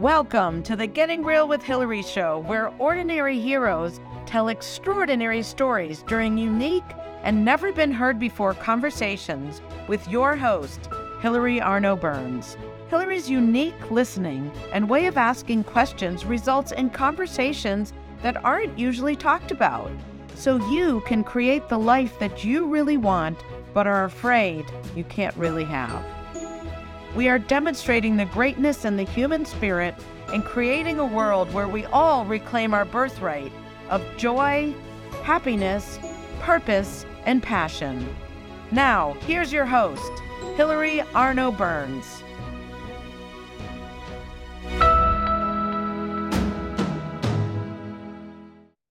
Welcome to the Getting Real with Hilary show, where ordinary heroes tell extraordinary stories during unique and never been heard before conversations with your host, Hilary Arno Burns. Hilary's unique listening and way of asking questions results in conversations that aren't usually talked about, so you can create the life that you really want but are afraid you can't really have. We are demonstrating the greatness in the human spirit and creating a world where we all reclaim our birthright of joy, happiness, purpose, and passion. Now, here's your host, Hilary Arno Burns.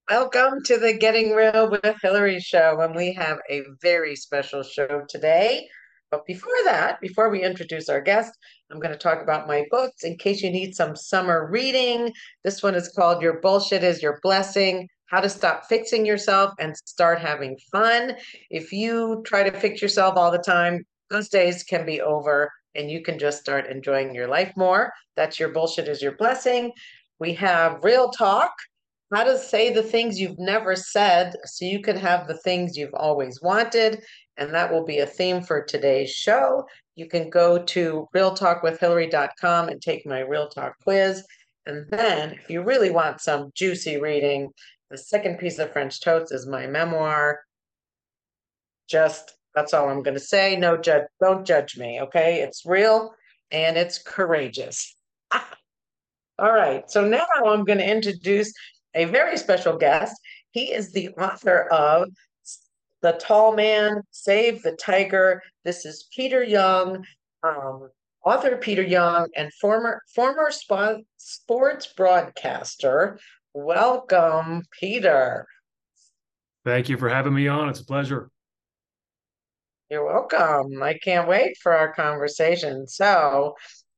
Welcome to the Getting Real with Hilary show, and we have a very special show today. But before that, before we introduce our guest, I'm going to talk about my books in case you need some summer reading. This one is called Your Bullshit is Your Blessing How to Stop Fixing Yourself and Start Having Fun. If you try to fix yourself all the time, those days can be over and you can just start enjoying your life more. That's Your Bullshit is Your Blessing. We have Real Talk how to say the things you've never said so you can have the things you've always wanted. And that will be a theme for today's show. You can go to realtalkwithhillary.com and take my Real Talk quiz. And then, if you really want some juicy reading, the second piece of French toast is my memoir. Just that's all I'm going to say. No judge, don't judge me. Okay, it's real and it's courageous. all right, so now I'm going to introduce a very special guest. He is the author of The Tall Man, Save the Tiger. This is Peter Young, um, author Peter Young, and former former sp- sports broadcaster. Welcome, Peter. Thank you for having me on. It's a pleasure. You're welcome. I can't wait for our conversation. So,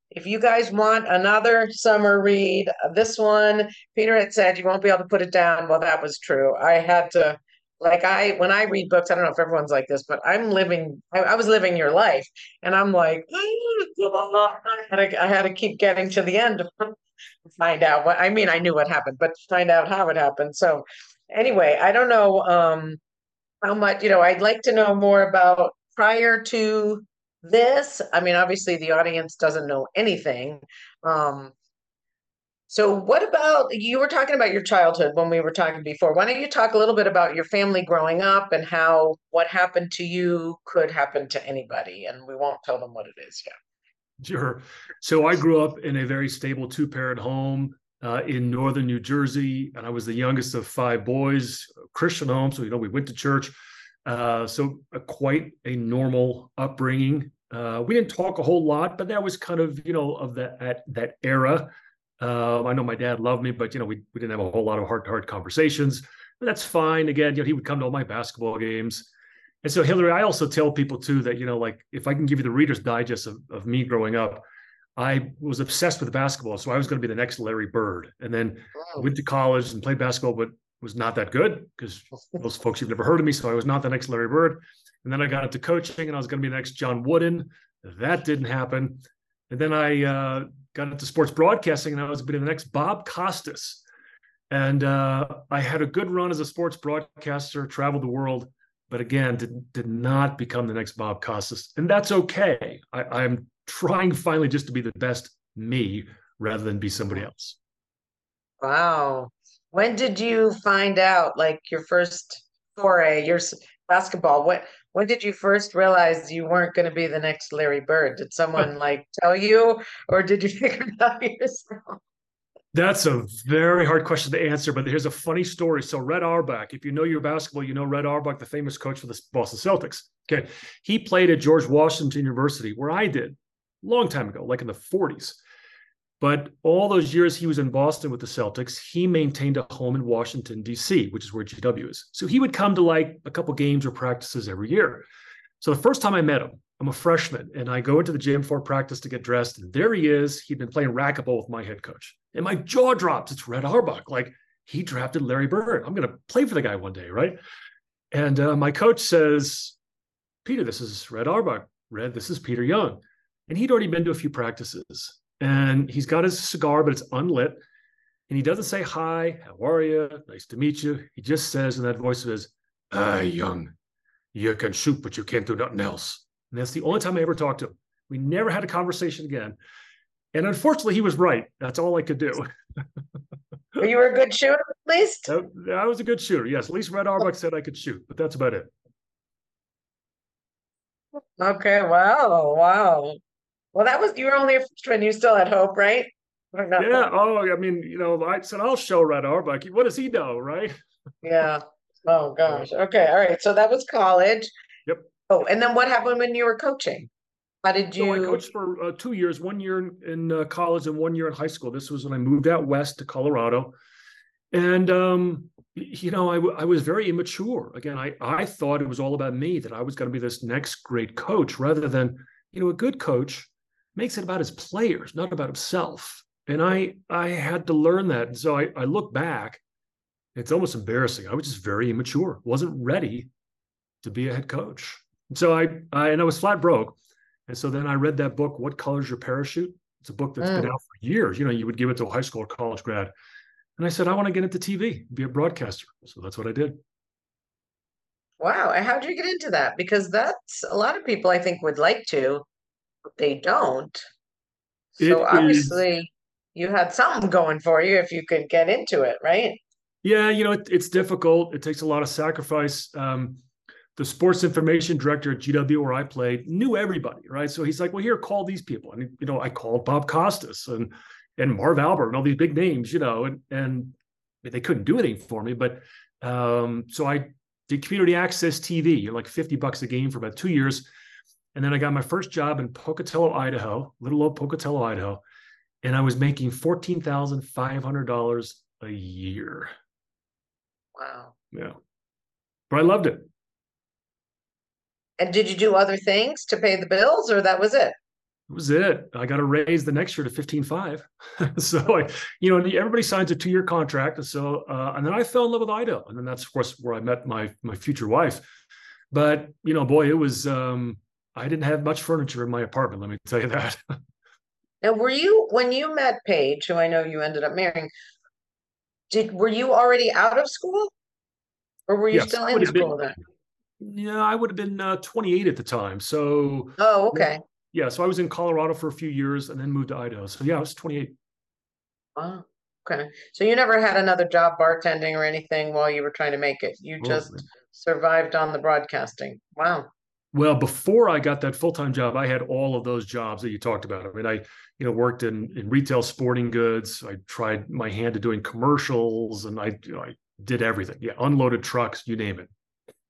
if you guys want another summer read, this one, Peter had said you won't be able to put it down. Well, that was true. I had to, like, I, when I read books, I don't know if everyone's like this, but I'm living, I, I was living your life. And I'm like, I had, to, I had to keep getting to the end to find out what, I mean, I knew what happened, but find out how it happened. So, anyway, I don't know um, how much, you know, I'd like to know more about prior to this i mean obviously the audience doesn't know anything um so what about you were talking about your childhood when we were talking before. Why don't you talk a little bit about your family growing up and how what happened to you could happen to anybody and we won't tell them what it is yet. Sure. So i grew up in a very stable two parent home uh, in northern new jersey and i was the youngest of five boys christian home so you know we went to church. Uh, so a, quite a normal upbringing. Uh, we didn't talk a whole lot, but that was kind of you know of that at that era. Uh, I know my dad loved me, but you know we we didn't have a whole lot of hard hard conversations. But that's fine. Again, you know he would come to all my basketball games, and so Hilary, I also tell people too that you know like if I can give you the Reader's Digest of, of me growing up, I was obsessed with basketball, so I was going to be the next Larry Bird, and then went to college and played basketball, but was not that good because most folks you've never heard of me, so I was not the next Larry Bird. And then I got into coaching and I was going to be the next John Wooden. That didn't happen. And then I uh, got into sports broadcasting and I was going to be the next Bob Costas. And uh, I had a good run as a sports broadcaster, traveled the world, but again, did, did not become the next Bob Costas. And that's okay. I, I'm trying finally just to be the best me rather than be somebody else. Wow. When did you find out like your first foray, your basketball? What when did you first realize you weren't going to be the next Larry Bird? Did someone like tell you, or did you figure it out yourself? That's a very hard question to answer, but here's a funny story. So Red Auerbach, if you know your basketball, you know Red Auerbach, the famous coach for the Boston Celtics. Okay, he played at George Washington University, where I did, long time ago, like in the 40s. But all those years he was in Boston with the Celtics, he maintained a home in Washington, D.C., which is where GW is. So he would come to like a couple games or practices every year. So the first time I met him, I'm a freshman and I go into the gym for practice to get dressed. And there he is. He'd been playing racquetball with my head coach. And my jaw drops. It's Red Auerbach. Like he drafted Larry Bird. I'm going to play for the guy one day, right? And uh, my coach says, Peter, this is Red Auerbach. Red, this is Peter Young. And he'd already been to a few practices. And he's got his cigar, but it's unlit. And he doesn't say hi, how are you? Nice to meet you. He just says in that voice of his, "Ah, young, you can shoot, but you can't do nothing else." And that's the only time I ever talked to him. We never had a conversation again. And unfortunately, he was right. That's all I could do. you were a good shooter, at least. I was a good shooter. Yes, at least Red Auerbach said I could shoot, but that's about it. Okay. Wow. Wow. Well, that was you were only a freshman. You still had hope, right? Yeah. Oh, I mean, you know, I said I'll show Red Auerbach. What does he know, right? yeah. Oh gosh. Okay. All right. So that was college. Yep. Oh, and then what happened when you were coaching? How did you? So I coached for uh, two years, one year in, in uh, college and one year in high school. This was when I moved out west to Colorado, and um, you know, I, I was very immature. Again, I I thought it was all about me that I was going to be this next great coach, rather than you know, a good coach makes it about his players, not about himself. And I I had to learn that. And so I, I look back, it's almost embarrassing. I was just very immature, wasn't ready to be a head coach. And so I, I and I was flat broke. And so then I read that book, What Color's Your Parachute? It's a book that's mm. been out for years. You know, you would give it to a high school or college grad. And I said, I want to get into TV, be a broadcaster. So that's what I did. Wow. How did you get into that? Because that's a lot of people I think would like to, they don't. So it obviously is, you had something going for you if you could get into it, right? Yeah, you know, it, it's difficult. It takes a lot of sacrifice. Um, the sports information director at GW where I played knew everybody, right? So he's like, well, here, call these people. And, you know, I called Bob Costas and, and Marv Albert and all these big names, you know, and, and they couldn't do anything for me. But um, so I did community access TV, like 50 bucks a game for about two years. And then I got my first job in Pocatello, Idaho, little old Pocatello, Idaho. And I was making $14,500 a year. Wow. Yeah. But I loved it. And did you do other things to pay the bills or that was it? That was it. I got a raise the next year to 15.5. so I, you know, everybody signs a two-year contract. So uh, and then I fell in love with Idaho. And then that's of course where I met my my future wife. But you know, boy, it was um I didn't have much furniture in my apartment, let me tell you that. now were you when you met Paige, who I know you ended up marrying, did were you already out of school? Or were you yes, still in school been, then? yeah, I would have been uh, 28 at the time. So, oh, okay. Yeah, so I was in Colorado for a few years and then moved to Idaho. So, yeah, I was 28. Wow. Okay. So, you never had another job bartending or anything while you were trying to make it. You oh, just survived on the broadcasting. Wow. Well, before I got that full time job, I had all of those jobs that you talked about. I mean, I you know worked in in retail sporting goods. I tried my hand at doing commercials, and I you know, I did everything. Yeah, unloaded trucks, you name it.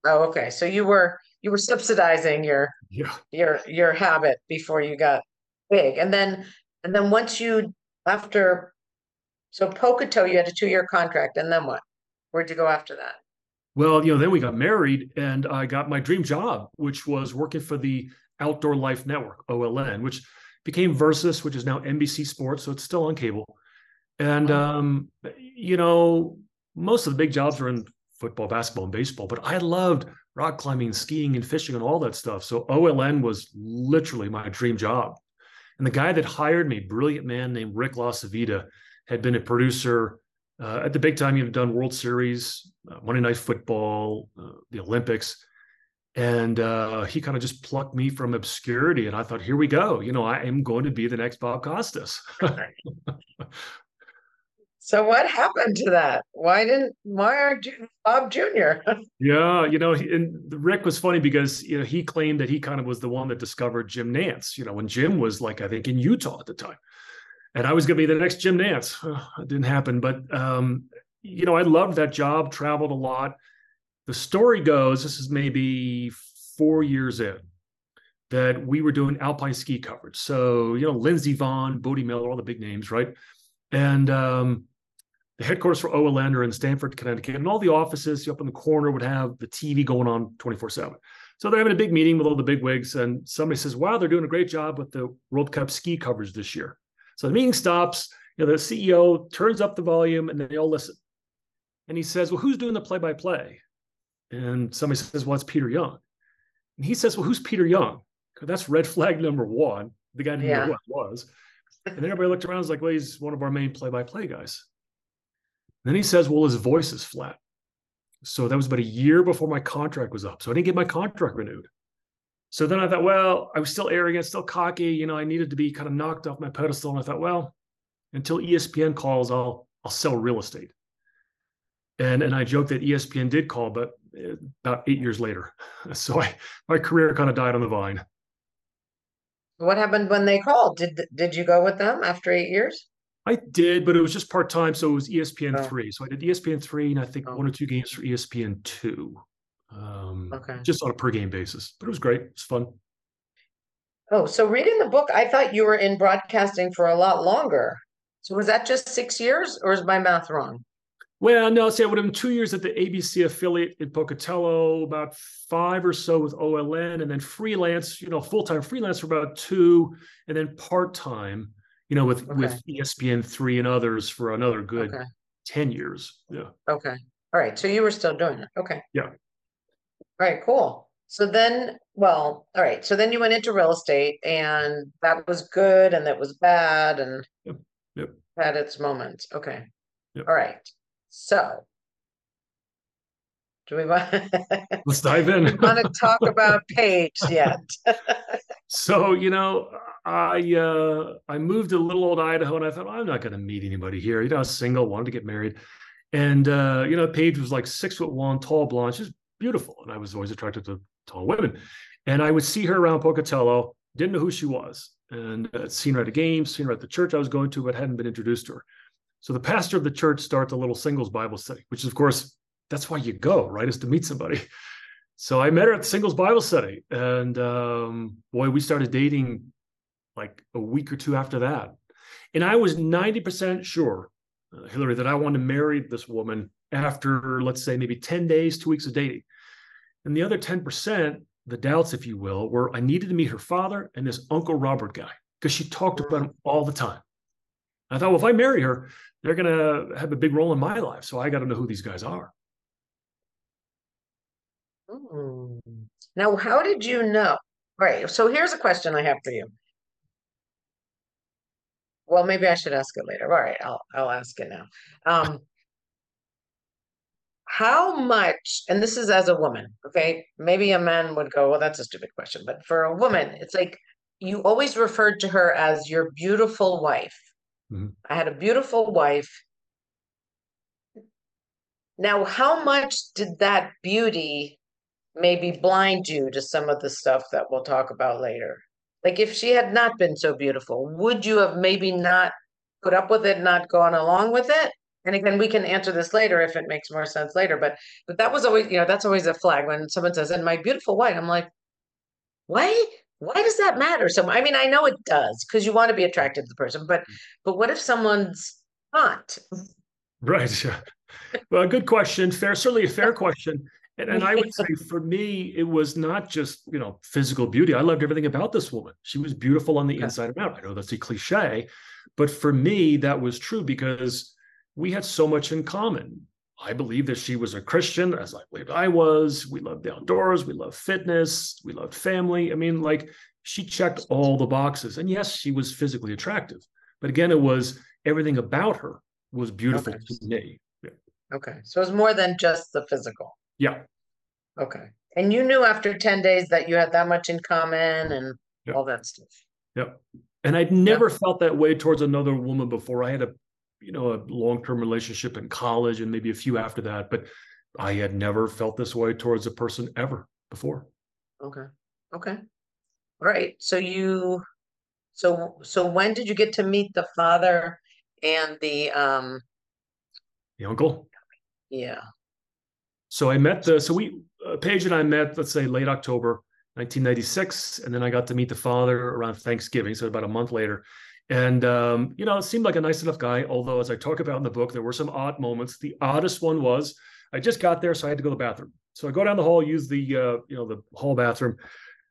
Oh, okay. So you were you were subsidizing your yeah your your habit before you got big, and then and then once you after so Pocatello, you had a two year contract, and then what? Where'd you go after that? Well, you know, then we got married, and I got my dream job, which was working for the Outdoor Life Network (OLN), which became Versus, which is now NBC Sports, so it's still on cable. And um, you know, most of the big jobs are in football, basketball, and baseball, but I loved rock climbing, skiing, and fishing, and all that stuff. So OLN was literally my dream job. And the guy that hired me, brilliant man named Rick LaCivita, had been a producer uh, at the big time. You've done World Series, uh, Monday Night Football, uh, the Olympics, and uh, he kind of just plucked me from obscurity. And I thought, here we go. You know, I am going to be the next Bob Costas. So what happened to that? Why didn't why aren't you Bob Jr.? yeah, you know, and Rick was funny because you know he claimed that he kind of was the one that discovered Jim Nantz. You know, when Jim was like I think in Utah at the time, and I was going to be the next Jim Nantz. It didn't happen, but um, you know, I loved that job. Traveled a lot. The story goes, this is maybe four years in, that we were doing alpine ski coverage. So you know, Lindsey Vonn, Bode Miller, all the big names, right? And um, the headquarters for OLN are in Stamford, Connecticut, and all the offices up in the corner would have the TV going on 24 7. So they're having a big meeting with all the big wigs, and somebody says, Wow, they're doing a great job with the World Cup ski coverage this year. So the meeting stops, you know, the CEO turns up the volume and they all listen. And he says, Well, who's doing the play by play? And somebody says, Well, it's Peter Young. And he says, Well, who's Peter Young? That's red flag number one. The guy didn't yeah. know who it was. And then everybody looked around and was like, well, he's one of our main play by play guys. And then he says, well, his voice is flat. So that was about a year before my contract was up. So I didn't get my contract renewed. So then I thought, well, I was still arrogant, still cocky. You know, I needed to be kind of knocked off my pedestal. And I thought, well, until ESPN calls, I'll I'll sell real estate. And and I joked that ESPN did call, but eh, about eight years later. So I my career kind of died on the vine. What happened when they called? Did did you go with them after eight years? I did, but it was just part time, so it was ESPN Oh. three. So I did ESPN three, and I think Oh. one or two games for ESPN two, um, Okay. just on a per game basis. But it was great. It was fun. Oh, so reading the book, I thought you were in broadcasting for a lot longer. So was that just six years, or is my math wrong? Well, no, see, I would have been two years at the ABC affiliate in Pocatello, about five or so with OLN, and then freelance, you know, full time freelance for about two, and then part time, you know, with with E ESPN three and others for another good Okay. ten years. Yeah. Okay. All right. So you were still doing it. Okay. Yeah. All right. Cool. So then, well, all right. So then you went into real estate and that was good and that was bad and Yep. Yep. had its moments. Okay. Yep. All right. So do we want, Let's dive in. I want to talk about Paige yet? So you know, I uh, I moved to little old Idaho, and I thought I'm not going to meet anybody here. You know, I was single, wanted to get married, and uh, you know, Paige was like six foot one, tall, blonde. She's beautiful, and I was always attracted to tall women. And I would see her around Pocatello. Didn't know who she was, and uh, seen her at a game, seen her at the church I was going to, but hadn't been introduced to her. So the pastor of the church starts a little singles Bible study, which is, of course, that's why you go, right? Is to meet somebody. So I met her at the singles Bible study, and um, boy, we started dating like a week or two after that. And I was ninety percent sure, uh, Hilary, that I wanted to marry this woman after, let's say, maybe ten days, two weeks of dating. And the other ten percent, the doubts, if you will, were I needed to meet her father and this Uncle Robert guy because she talked about him all the time. I thought, well, if I marry her, they're gonna have a big role in my life, so I got to know who these guys are. Hmm. Now, how did you know? Right. So here's a question I have for you. Well, maybe I should ask it later. All right, I'll I'll ask it now. Um, how much, and this is as a woman, okay? Maybe a man would go, well, that's a stupid question, but for a woman, it's like you always referred to her as your beautiful wife. Mhm. I had a beautiful wife. Now, how much did that beauty maybe blind you to some of the stuff that we'll talk about later? Like if she had not been so beautiful, would you have maybe not put up with it, not gone along with it? And again, we can answer this later if it makes more sense later, but but that was always, you know, that's always a flag when someone says, and my beautiful wife, I'm like, why? Why does that matter? So I mean, I know it does because you want to be attracted to the person, but mm. but what if someone's not? Right. Well, good question. Fair, certainly a fair question. And, and I would say for me, it was not just, you know, physical beauty. I loved everything about this woman. She was beautiful on the Okay. inside and out. I know that's a cliche, but for me, that was true because we had so much in common. I believe that she was a Christian, as I believed I was. We loved the outdoors. We loved fitness. We loved family. I mean, like she checked all the boxes. And yes, she was physically attractive. But again, it was everything about her was beautiful Okay. to me. Yeah. Okay, so it was more than just the physical. Yeah. Okay, and you knew after 10 days that you had that much in common and all that stuff. Yep. And I'd never felt that way towards another woman before. I had a, you know, a long-term relationship in college and maybe a few after that, but I had never felt this way towards a person ever before. Okay, okay. All right, so you, so so when did you get to meet the father and the um, The uncle. yeah, So I met the, so we, uh, Paige and I met, let's say late October 1996. And then I got to meet the father around Thanksgiving. So about a month later. And, um, you know, it seemed like a nice enough guy. Although, as I talk about in the book, there were some odd moments. The oddest one was I just got there, so I had to go to the bathroom. So I go down the hall, use the, uh, you know, the hall bathroom.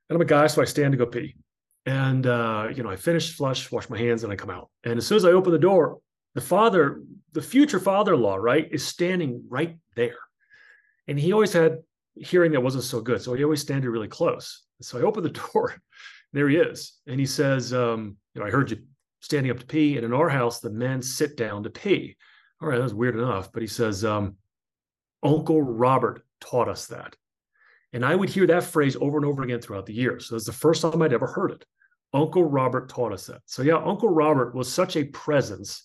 And I'm a guy, so I stand to go pee. And, uh, you know, I finish, flush, wash my hands, and I come out. And as soon as I open the door, the father, the future father in law, right, is standing right there. And he always had hearing that wasn't so good. So he always standed really close. So I open the door. There he is. And he says, um, you know, I heard you standing up to pee. And in our house, the men sit down to pee. All right, that's weird enough. But he says, um, Uncle Robert taught us that. And I would hear that phrase over and over again throughout the years. So that's the first time I'd ever heard it. Uncle Robert taught us that. So yeah, Uncle Robert was such a presence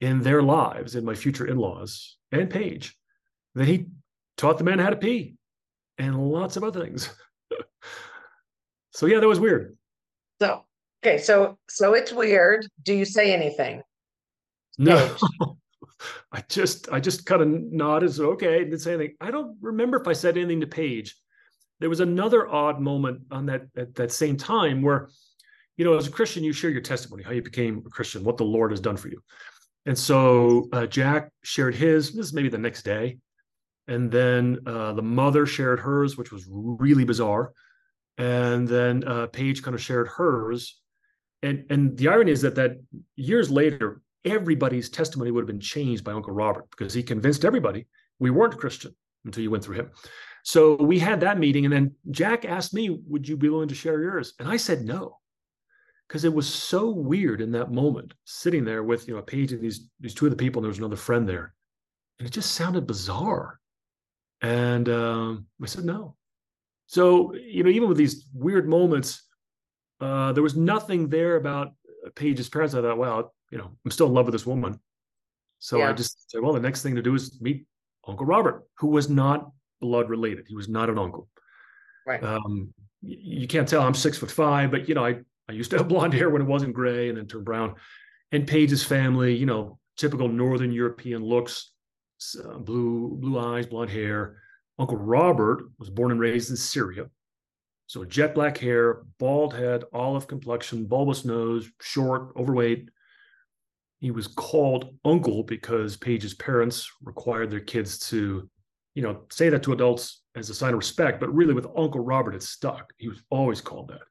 in their lives, in my future in-laws and Paige, that he taught the man how to pee and lots of other things. so yeah, that was weird. So okay, so so it's weird. Do you say anything? No. I just I just kind of nodded. So okay, didn't say anything. I don't remember if I said anything to Paige. There was another odd moment on that at that same time where, you know, as a Christian, you share your testimony, how you became a Christian, what the Lord has done for you. And so uh, Jack shared his. This is maybe the next day, and then uh, the mother shared hers, which was really bizarre. And then uh, Paige kind of shared hers, and and the irony is that that years later, everybody's testimony would have been changed by Uncle Robert because he convinced everybody we weren't Christian until you went through him. So we had that meeting, and then Jack asked me, "Would you be willing to share yours?" And I said no, because it was so weird in that moment, sitting there with you know a page of these these two of the people, and there was another friend there, and it just sounded bizarre. And um, I said no. So you know, even with these weird moments, uh, there was nothing there about Paige's parents. I thought, well, you know, I'm still in love with this woman. So yeah. I just said, well, the next thing to do is meet Uncle Robert, who was not blood related. He was not an uncle. Right. Um, you can't tell I'm six foot five, but you know, I, I used to have blonde hair when it wasn't gray and then turned brown. And Paige's family, you know, typical Northern European looks, uh, blue, blue eyes, blonde hair. Uncle Robert was born and raised in Syria. So jet black hair, bald head, olive complexion, bulbous nose, short, overweight, he was called uncle because Paige's parents required their kids to, you know, say that to adults as a sign of respect, but really with Uncle Robert, it stuck. He was always called that.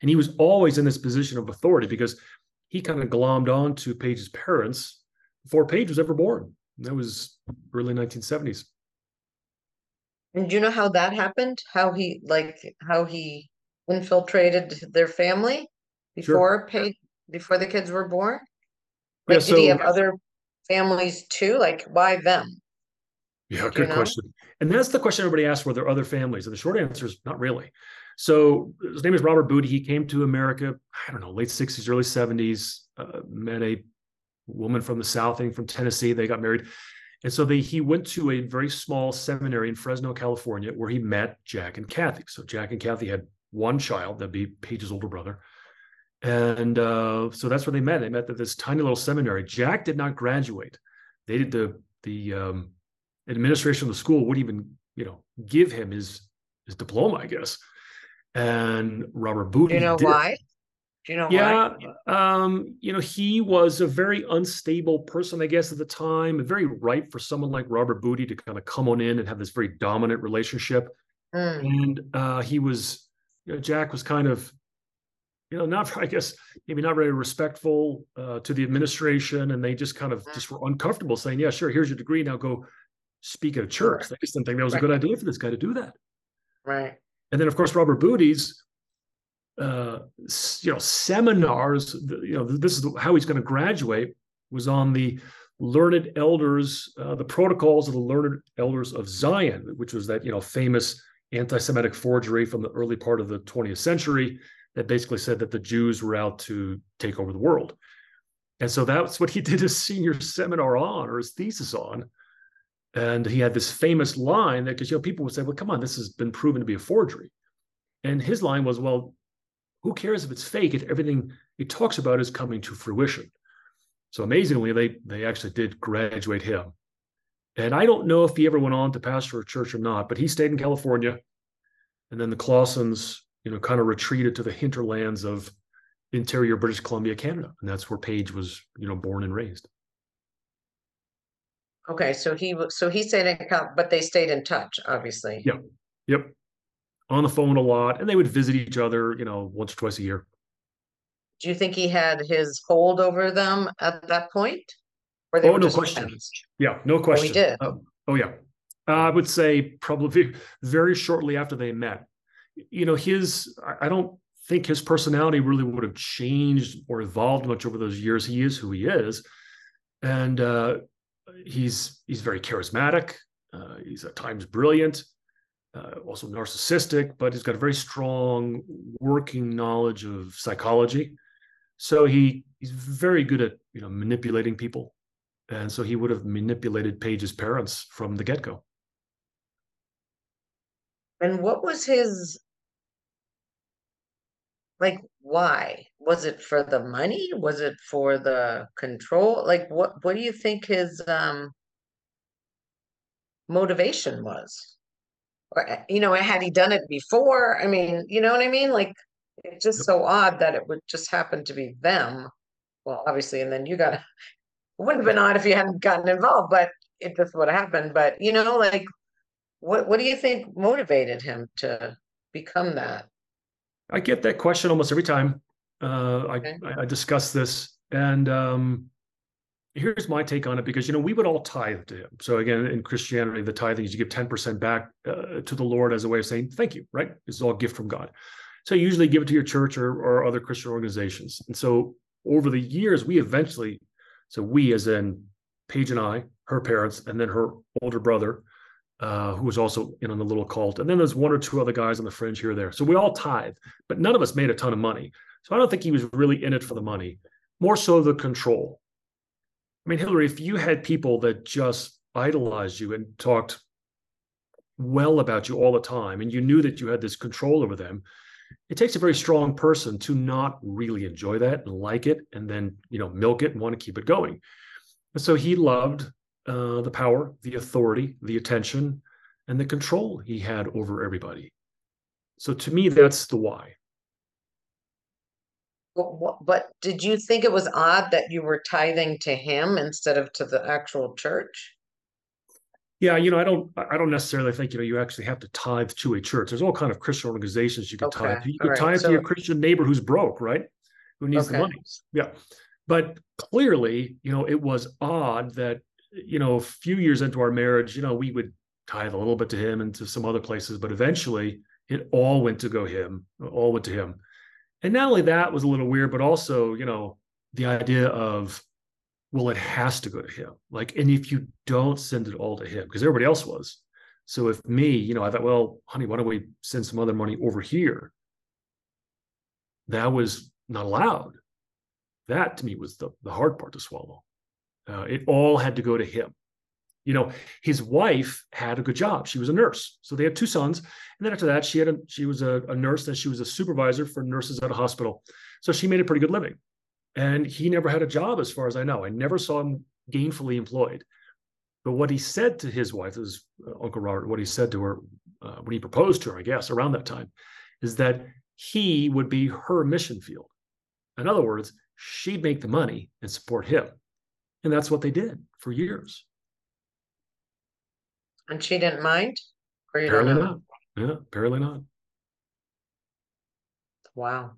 And he was always in this position of authority because he kind of glommed on to Paige's parents before Paige was ever born. That was early 1970s. And do you know how that happened? How he like how he infiltrated their family before sure. Paige before the kids were born? Like, yeah, did he have other families too? Like, why them? Yeah, good question. And that's the question everybody asks: Were there other families? And the short answer is not really. So his name is Robert Booty. He came to America, I don't know, late '60s, early '70s. Uh, met a woman from the South, I think from Tennessee. They got married, and so they, he went to a very small seminary in Fresno, California, where he met Jack and Kathy. So Jack and Kathy had one child, that'd be Paige's older brother. And uh, so that's where they met. They met at this tiny little seminary. Jack did not graduate. They did the the um, administration of the school wouldn't even you know give him his his diploma, I guess. And Robert Booty. You know did. why? Do you know yeah, um, you know, he was a very unstable person, I guess, at the time, very ripe for someone like Robert Booty to kind of come on in and have this very dominant relationship. Mm. And uh, he was, you know, Jack was kind of you know, not I guess maybe not very respectful uh, to the administration, and they just kind of just were uncomfortable saying, "Yeah, sure, here's your degree. Now go speak at a church." They just didn't think that was right. a good idea for this guy to do that. Right. And then, of course, Robert Booty's, uh, you know, seminars. You know, this is how he's going to graduate. Was on the learned elders, uh, the protocols of the learned elders of Zion, which was that you know famous anti-Semitic forgery from the early part of the 20th century that basically said that the Jews were out to take over the world. And so that's what he did his senior seminar on or his thesis on. And he had this famous line that because you know people would say, well, come on, this has been proven to be a forgery. And his line was, well, who cares if it's fake if everything it talks about is coming to fruition? So amazingly, they they actually did graduate him. And I don't know if he ever went on to pastor a church or not, but he stayed in California. And then the Clausens you know, kind of retreated to the hinterlands of interior British Columbia, Canada, and that's where Paige was, you know, born and raised. Okay, so he so he stayed in, but they stayed in touch, obviously. Yep, yep, on the phone a lot, and they would visit each other, you know, once or twice a year. Do you think he had his hold over them at that point? Or they oh, no question. Friends? Yeah, no question. Oh, he did. Uh, oh, yeah. Uh, I would say probably very shortly after they met, you know, his, I don't think his personality really would have changed or evolved much over those years. He is who he is, and uh, he's he's very charismatic. Uh, he's at times brilliant, uh, also narcissistic, but he's got a very strong working knowledge of psychology. So he he's very good at you know manipulating people, and so he would have manipulated Paige's parents from the get go. And what was his like why? Was it for the money? Was it for the control? Like what what do you think his um motivation was? Or eh, you know, had he done it before? I mean, you know what I mean? Like it's just so odd that it would just happen to be them. Well, obviously, and then you got it wouldn't have been odd if you hadn't gotten involved, but it just would have happened. But you know, like what what do you think motivated him to become that? I get that question almost every time uh, okay. I, I discuss this, and um, here's my take on it because you know we would all tithe to him. So again, in Christianity, the tithing is you give ten percent back uh, to the Lord as a way of saying thank you. Right? It's all a gift from God. So you usually give it to your church or, or other Christian organizations. And so over the years, we eventually, so we as in Paige and I, her parents, and then her older brother, uh, who was also in on the little cult. And then there's one or two other guys on the fringe here or there. So we all tithe, but none of us made a ton of money. So I don't think he was really in it for the money, more so the control. I mean, Hilary, if you had people that just idolized you and talked well about you all the time, and you knew that you had this control over them, it takes a very strong person to not really enjoy that and like it, and then you know milk it and want to keep it going. And so he loved uh, the power, the authority, the attention, and the control he had over everybody. So to me, that's the why. But, but did you think it was odd that you were tithing to him instead of to the actual church? Yeah, you know, I don't, I don't necessarily think you know you actually have to tithe to a church. There's all kind of Christian organizations you can okay. tithe. You can right. tithe so, to your Christian neighbor who's broke, right? Who needs okay. the money? Yeah, but clearly, you know, it was odd that you know, a few years into our marriage, you know, we would tithe a little bit to him and to some other places, but eventually it all went to go him, all went to him. And not only that was a little weird, but also, you know, the idea of, well, it has to go to him. Like, and if you don't send it all to him, because everybody else was. So if me, you know, I thought, well, honey, why don't we send some other money over here? That was not allowed. That to me was the, the hard part to swallow. Uh, it all had to go to him. You know, his wife had a good job. She was a nurse. So they had two sons. And then after that, she had a she was a, a nurse and she was a supervisor for nurses at a hospital. So she made a pretty good living. And he never had a job, as far as I know. I never saw him gainfully employed. But what he said to his wife, is uh, Uncle Robert, what he said to her uh, when he proposed to her, I guess, around that time, is that he would be her mission field. In other words, she'd make the money and support him. And that's what they did for years. And she didn't mind? Or you apparently not. Yeah, apparently not. Wow.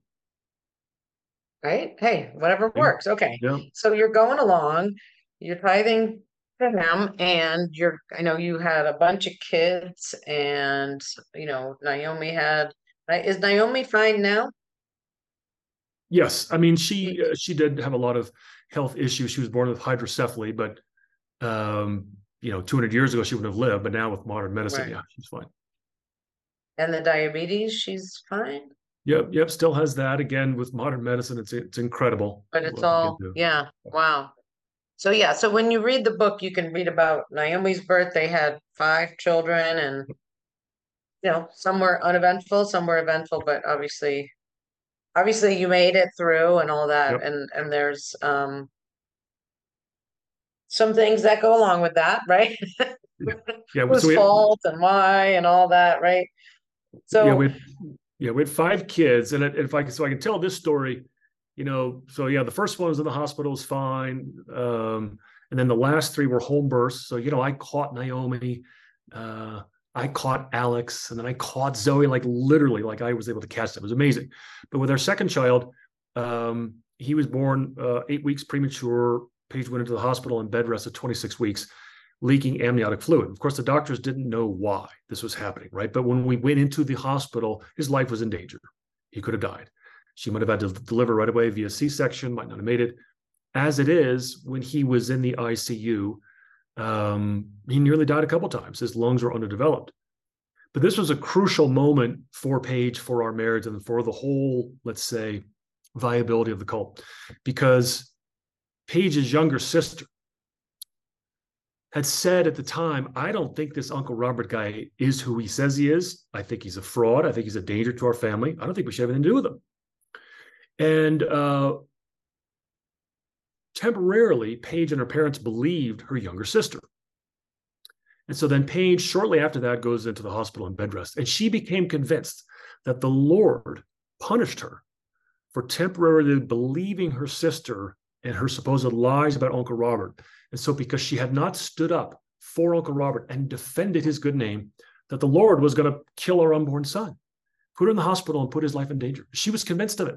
Right? Hey, whatever yeah. works. Okay. Yeah. So you're going along, you're tithing to him, and you're, I know you had a bunch of kids, and, you know, Naomi had, is Naomi fine now? Yes. I mean, she, uh, she did have a lot of health issues. She was born with hydrocephaly, but um, you know, 200 years ago she wouldn't have lived. But now with modern medicine, right. yeah, she's fine. And the diabetes, she's fine. Yep, yep. Still has that. Again, with modern medicine, it's it's incredible. But it's all yeah. Wow. So yeah, so when you read the book, you can read about Naomi's birth. They had five children, and you know, some were uneventful, some were eventful, but obviously obviously you made it through and all that, Yep. and and there's um some things that go along with that, right? Yeah, Whose so we, fault and why and all that, right? So yeah, we, yeah, we had five kids, and if I can, so I can tell this story, you know. So yeah, the first one was in the hospital, was fine, um, and then the last three were home births. So you know, I caught Naomi, uh, I caught Alex and then I caught Zoe, like literally, like I was able to catch them. It was amazing. But with our second child, um, he was born uh, eight weeks premature. Paige went into the hospital in bed rest at 26 weeks, leaking amniotic fluid. Of course, the doctors didn't know why this was happening, right? But when we went into the hospital, his life was in danger. he could have died. She might have had to deliver right away via C section, might not have made it. As it is, when he was in the ICU, um, he nearly died a couple times. His lungs were underdeveloped. But this was a crucial moment for Paige, for our marriage, and for the whole, let's say, viability of the cult, because Paige's younger sister had said at the time, I don't think this Uncle Robert guy is who he says he is. I think he's a fraud. I think he's a danger to our family. I don't think we should have anything to do with him. And uh, temporarily, Paige and her parents believed her younger sister. And so then Paige, shortly after that, goes into the hospital in bed rest. And she became convinced that the Lord punished her for temporarily believing her sister and her supposed lies about Uncle Robert. And so, because she had not stood up for Uncle Robert and defended his good name, that the Lord was going to kill her unborn son, put her in the hospital, and put his life in danger. She was convinced of it.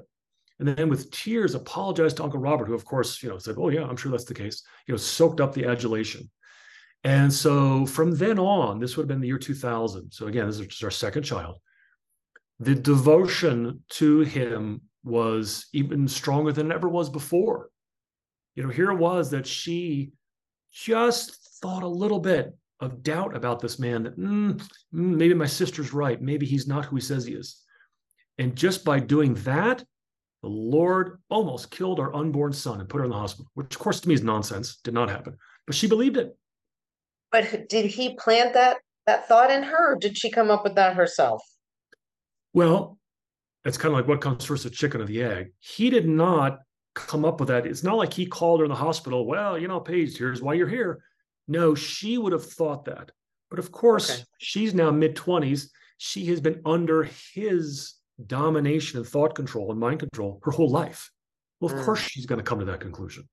And then, with tears, apologized to Uncle Robert, who, of course, you know, said, "Oh yeah, I'm sure that's the case." You know, soaked up the adulation. And so from then on, this would have been the year 2000. So again, this is just our second child. The devotion to him was even stronger than it ever was before. You know, here it was that she just thought a little bit of doubt about this man that mm, mm, maybe my sister's right. Maybe he's not who he says he is. And just by doing that, the Lord almost killed our unborn son and put her in the hospital, which of course to me is nonsense. Did not happen. But she believed it. But did he plant that that thought in her, or did she come up with that herself? Well, it's kind of like what comes first, the chicken or the egg. He did not come up with that. It's not like he called her in the hospital. Well, you know, Paige, here's why you're here. No, she would have thought that. But of course, okay. she's now mid 20s. She has been under his domination and thought control and mind control her whole life. Well, of mm. course, she's going to come to that conclusion.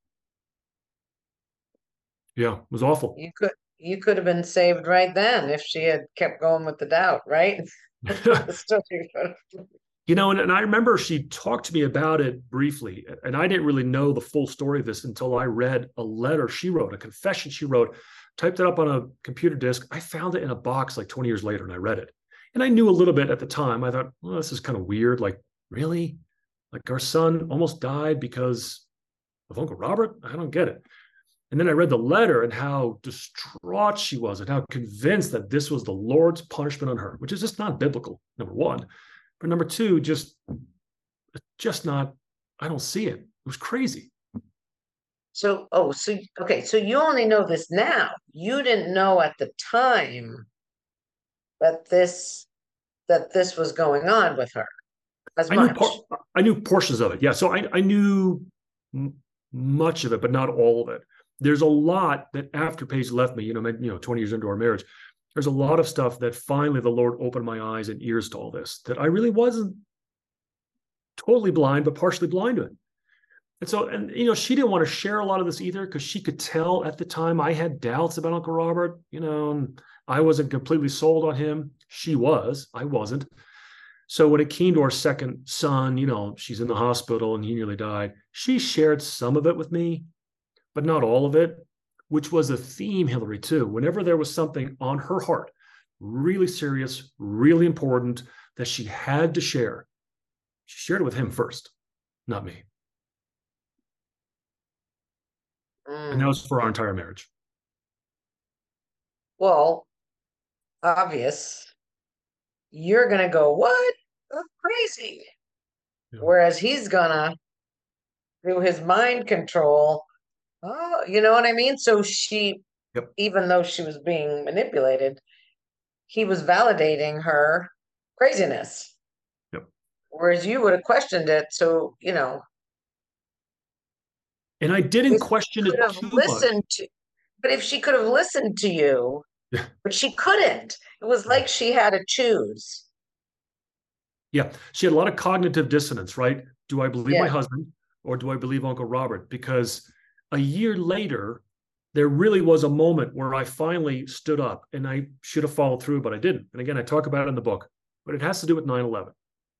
Yeah, it was awful. You could you could have been saved right then if she had kept going with the doubt, right? you know, and, and I remember she talked to me about it briefly, and I didn't really know the full story of this until I read a letter she wrote, a confession she wrote, typed it up on a computer disk. I found it in a box like 20 years later, and I read it. And I knew a little bit at the time. I thought, well, this is kind of weird. Like, really? Like, our son almost died because of Uncle Robert? I don't get it. And then I read the letter and how distraught she was and how convinced that this was the Lord's punishment on her, which is just not biblical, number one. But number two, just just not, I don't see it. It was crazy. So, oh, so okay, so you only know this now. You didn't know at the time that this that this was going on with her as I much. Knew par- I knew portions of it. Yeah, so I I knew m- much of it, but not all of it there's a lot that after Paige left me, you know, you know, 20 years into our marriage, there's a lot of stuff that finally the Lord opened my eyes and ears to all this that I really wasn't totally blind, but partially blind to it. And so, and you know, she didn't want to share a lot of this either because she could tell at the time I had doubts about Uncle Robert. You know, I wasn't completely sold on him. She was, I wasn't. So when it came to our second son, you know, she's in the hospital and he nearly died. She shared some of it with me, but not all of it, which was a theme, Hilary, too. Whenever there was something on her heart, really serious, really important, that she had to share, she shared it with him first, not me. Mm. And that was for our entire marriage. Well, obvious. You're going to go, what? That's crazy. Yeah. Whereas he's going to, through his mind control, Oh, you know what I mean? So she, yep. even though she was being manipulated, he was validating her craziness. Yep. Whereas you would have questioned it. So, you know. And I didn't question it too listened much. To, but if she could have listened to you, but she couldn't. It was like she had to choose. Yeah. She had a lot of cognitive dissonance, right? Do I believe yeah. my husband or do I believe Uncle Robert? Because a year later, there really was a moment where I finally stood up and I should have followed through, but I didn't. And again, I talk about it in the book, but it has to do with 9 11.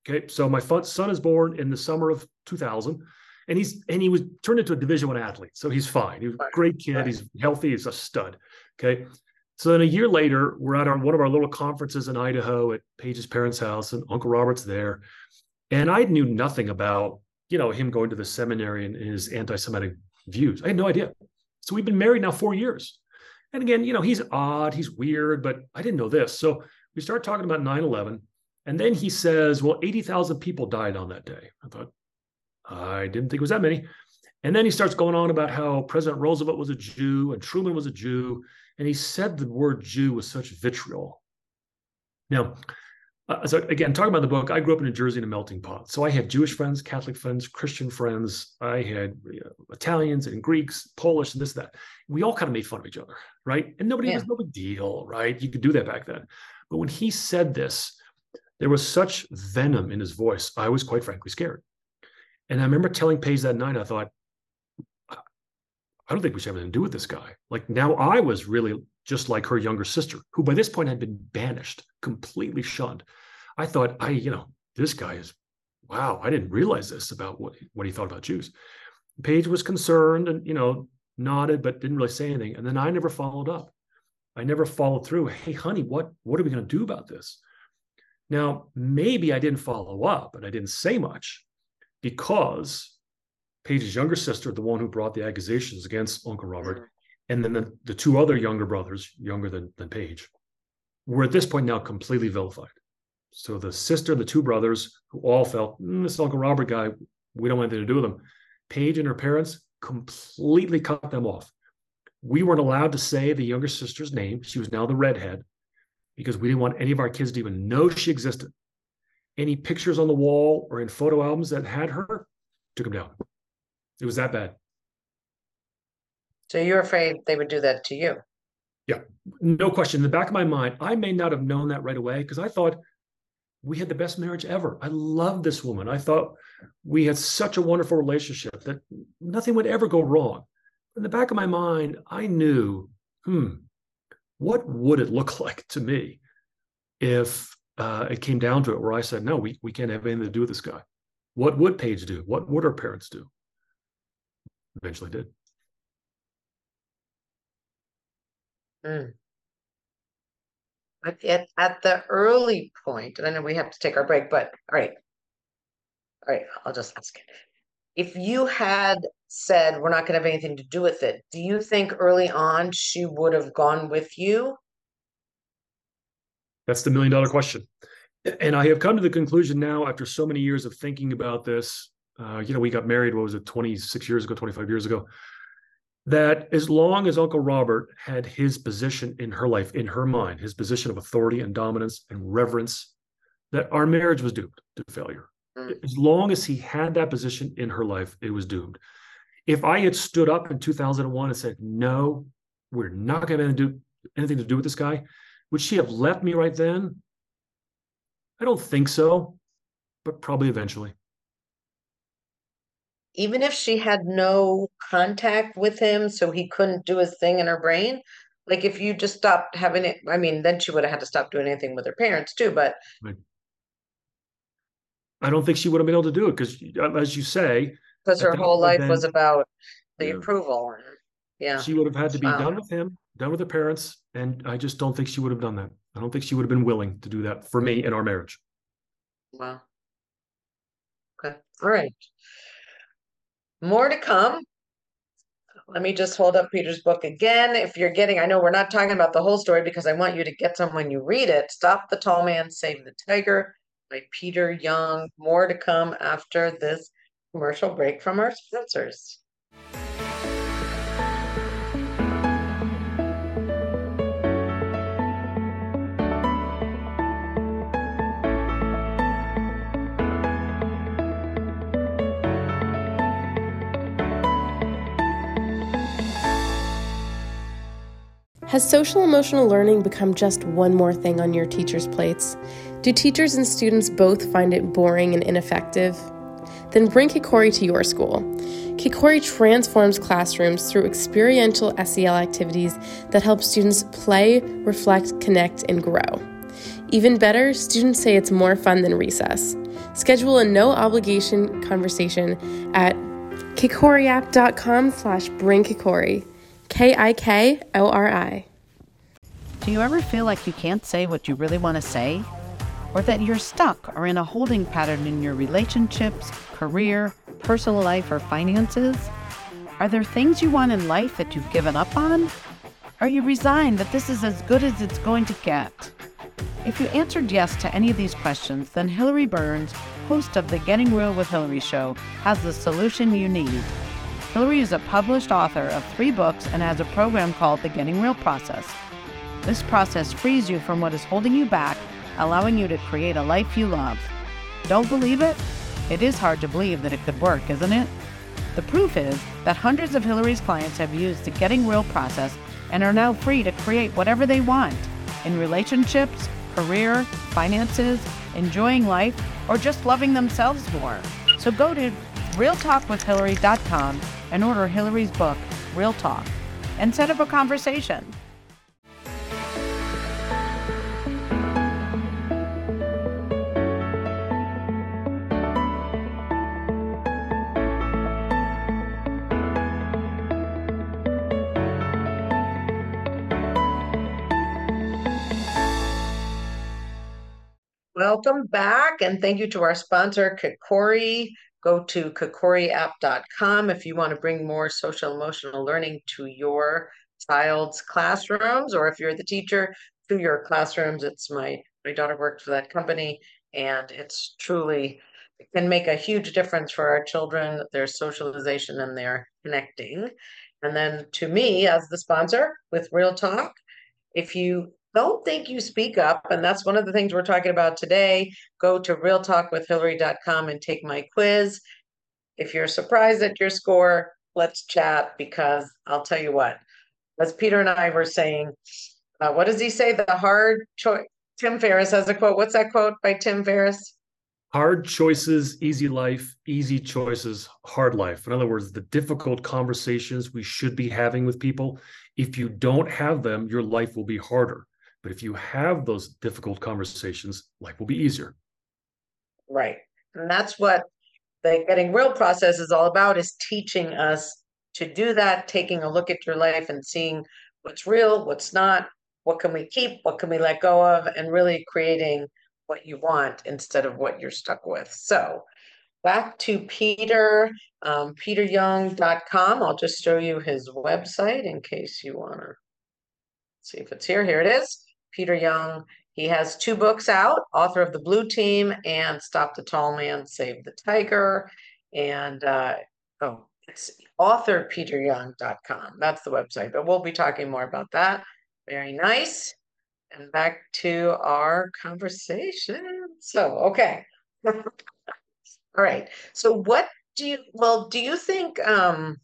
Okay. So my son is born in the summer of 2000 and he's and he was turned into a division one athlete so he's fine he's a great kid he's healthy he's a stud okay so then a year later we're at our one of our little conferences in idaho at paige's parents house and uncle robert's there And I knew nothing about, you know, him going to the seminary and his anti-Semitic views. I had no idea. So we've been married now four years. And again, you know, he's odd, he's weird, but I didn't know this. So we start talking about 9-11. And then he says, well, 80,000 people died on that day. I thought, I didn't think it was that many. And then he starts going on about how President Roosevelt was a Jew and Truman was a Jew. And he said the word Jew with such vitriol. Now, uh, so again, talking about the book, I grew up in New Jersey in a melting pot. So I had Jewish friends, Catholic friends, Christian friends. I had you know, Italians and Greeks, Polish, and this, that. We all kind of made fun of each other, right? And nobody yeah. was no big deal, right? You could do that back then. But when he said this, there was such venom in his voice. I was quite frankly scared. And I remember telling Paige that night, I thought, I don't think we should have anything to do with this guy. Like now I was really just like her younger sister, who by this point had been banished, completely shunned. I thought, I, you know, this guy is, wow, I didn't realize this about what, what he thought about Jews. Paige was concerned and, you know, nodded, but didn't really say anything. And then I never followed up. I never followed through. Hey, honey, what, what are we going to do about this? Now, maybe I didn't follow up and I didn't say much because Paige's younger sister, the one who brought the accusations against Uncle Robert, mm. And then the, the two other younger brothers, younger than, than Paige, were at this point now completely vilified. So the sister, and the two brothers, who all felt, mm, this Uncle Robert guy, we don't want anything to do with him. Paige and her parents completely cut them off. We weren't allowed to say the younger sister's name. She was now the redhead because we didn't want any of our kids to even know she existed. Any pictures on the wall or in photo albums that had her, took them down. It was that bad. So you're afraid they would do that to you? Yeah, no question. In the back of my mind, I may not have known that right away because I thought we had the best marriage ever. I loved this woman. I thought we had such a wonderful relationship that nothing would ever go wrong. In the back of my mind, I knew, hmm, what would it look like to me if uh, it came down to it where I said, no, we, we can't have anything to do with this guy? What would Paige do? What would her parents do? Eventually did. Mm. At, at the early point, and I know we have to take our break, but all right. All right, I'll just ask. If you had said we're not going to have anything to do with it, do you think early on she would have gone with you? That's the million dollar question. And I have come to the conclusion now, after so many years of thinking about this, uh, you know, we got married, what was it, 26 years ago, 25 years ago, that as long as Uncle Robert had his position in her life, in her mind, his position of authority and dominance and reverence, that our marriage was doomed to failure. Mm. As long as he had that position in her life, it was doomed. If I had stood up in 2001 and said, no, we're not going to do anything to do with this guy, would she have left me right then? I don't think so, but probably eventually. Even if she had no contact with him, so he couldn't do his thing in her brain, like if you just stopped having it, I mean, then she would have had to stop doing anything with her parents too. But right. I don't think she would have been able to do it because, uh, as you say, because her whole life then, was about the yeah. approval. Yeah, she would have had to be wow. done with him, done with her parents, and I just don't think she would have done that. I don't think she would have been willing to do that for me in our marriage. Wow. Okay. All right. More to come. Let me just hold up Peter's book again. If you're getting, I know we're not talking about the whole story because I want you to get some when you read it. Stop the Tall Man, Save the Tiger by Peter Young. More to come after this commercial break from our sponsors. Has social emotional learning become just one more thing on your teachers' plates? Do teachers and students both find it boring and ineffective? Then bring Kikori to your school. Kikori transforms classrooms through experiential SEL activities that help students play, reflect, connect, and grow. Even better, students say it's more fun than recess. Schedule a no obligation conversation at kikoriapp.com slash bring Kikori. K I K O R I. Do you ever feel like you can't say what you really want to say? or that you're stuck or in a holding pattern in your relationships, career, personal life, or finances? Are there things you want in life that you've given up on? Are you resigned that this is as good as it's going to get? If you answered yes to any of these questions, then Hilary Burns, host of the Getting Real with Hilary show, has the solution you need. Hilary is a published author of three books and has a program called the Getting Real Process. This process frees you from what is holding you back, allowing you to create a life you love. Don't believe it? It is hard to believe that it could work, isn't it? The proof is that hundreds of Hilary's clients have used the Getting Real process and are now free to create whatever they want in relationships, career, finances, enjoying life, or just loving themselves more. So go to realtalkwithhillary.com and order Hilary's book, Real Talk, and set up a conversation. Welcome back, and thank you to our sponsor, Kikori. Go to kikoriapp.com if you want to bring more social emotional learning to your child's classrooms, or if you're the teacher to your classrooms. It's my my daughter worked for that company, and it's truly it can make a huge difference for our children, their socialization and their connecting. And then to me, as the sponsor with Real Talk, if you don't think you speak up. And that's one of the things we're talking about today. Go to realtalkwithhillary.com and take my quiz. If you're surprised at your score, let's chat because I'll tell you what, as Peter and I were saying, uh, what does he say? The hard choice. Tim Ferriss has a quote. What's that quote by Tim Ferriss? Hard choices, easy life, easy choices, hard life. In other words, the difficult conversations we should be having with people, if you don't have them, your life will be harder. But if you have those difficult conversations, life will be easier. Right. And that's what the getting real process is all about is teaching us to do that, taking a look at your life and seeing what's real, what's not, what can we keep, what can we let go of, and really creating what you want instead of what you're stuck with. So back to Peter, um, peteryoung.com. I'll just show you his website in case you want to see if it's here. Here it is. Peter Young. He has two books out, author of The Blue Team and Stop the Tall Man, Save the Tiger. And uh, oh, it's authorpeteryoung.com. That's the website, but we'll be talking more about that. Very nice. And back to our conversation. So, okay. All right. So what do you well, do you think um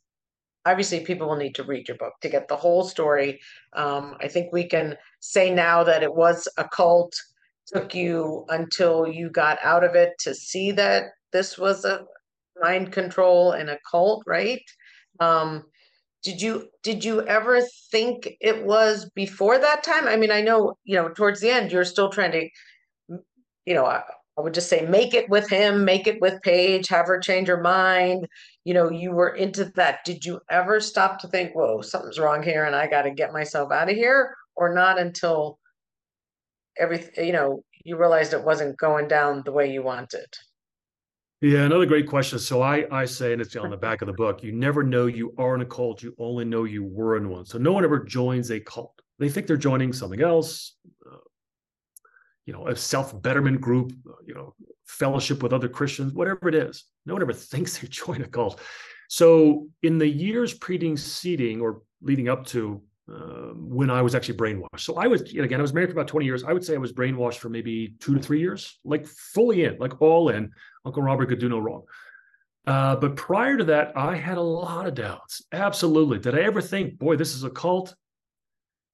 obviously people will need to read your book to get the whole story. Um, I think we can say now that it was a cult, took you until you got out of it to see that this was a mind control and a cult, right? Um, did you did you ever think it was before that time? I mean, I know, you know, towards the end you're still trying to, you know, I, I would just say make it with him, make it with Paige, have her change her mind, you know, you were into that. Did you ever stop to think, whoa, something's wrong here and I got to get myself out of here? Or not until everything, you know, you realized it wasn't going down the way you wanted? Yeah, another great question. So I I say, and it's on the back of the book, you never know you are in a cult. You only know you were in one. So no one ever joins a cult. They think they're joining something else, uh, you know, a self betterment group, uh, you know, fellowship with other Christians, whatever it is. No one ever thinks they join a cult. So in the years preceding or leading up to uh, when I was actually brainwashed. So I was, again, I was married for about 20 years. I would say I was brainwashed for maybe two to three years, like fully in, like all in. Uncle Robert could do no wrong. Uh, but prior to that, I had a lot of doubts. Absolutely. Did I ever think, boy, this is a cult?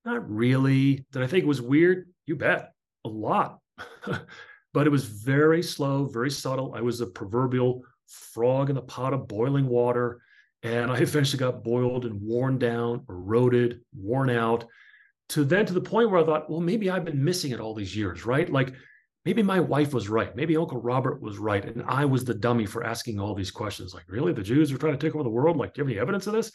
Not really. Did I think it was weird? You bet. A lot. but it was very slow, very subtle. I was a proverbial frog in a pot of boiling water. And I eventually got boiled and worn down, eroded, worn out, to then to the point where I thought, well, maybe I've been missing it all these years, right? Like maybe my wife was right. Maybe Uncle Robert was right. And I was the dummy for asking all these questions. Like, really? The Jews are trying to take over the world? Like, do you have any evidence of this?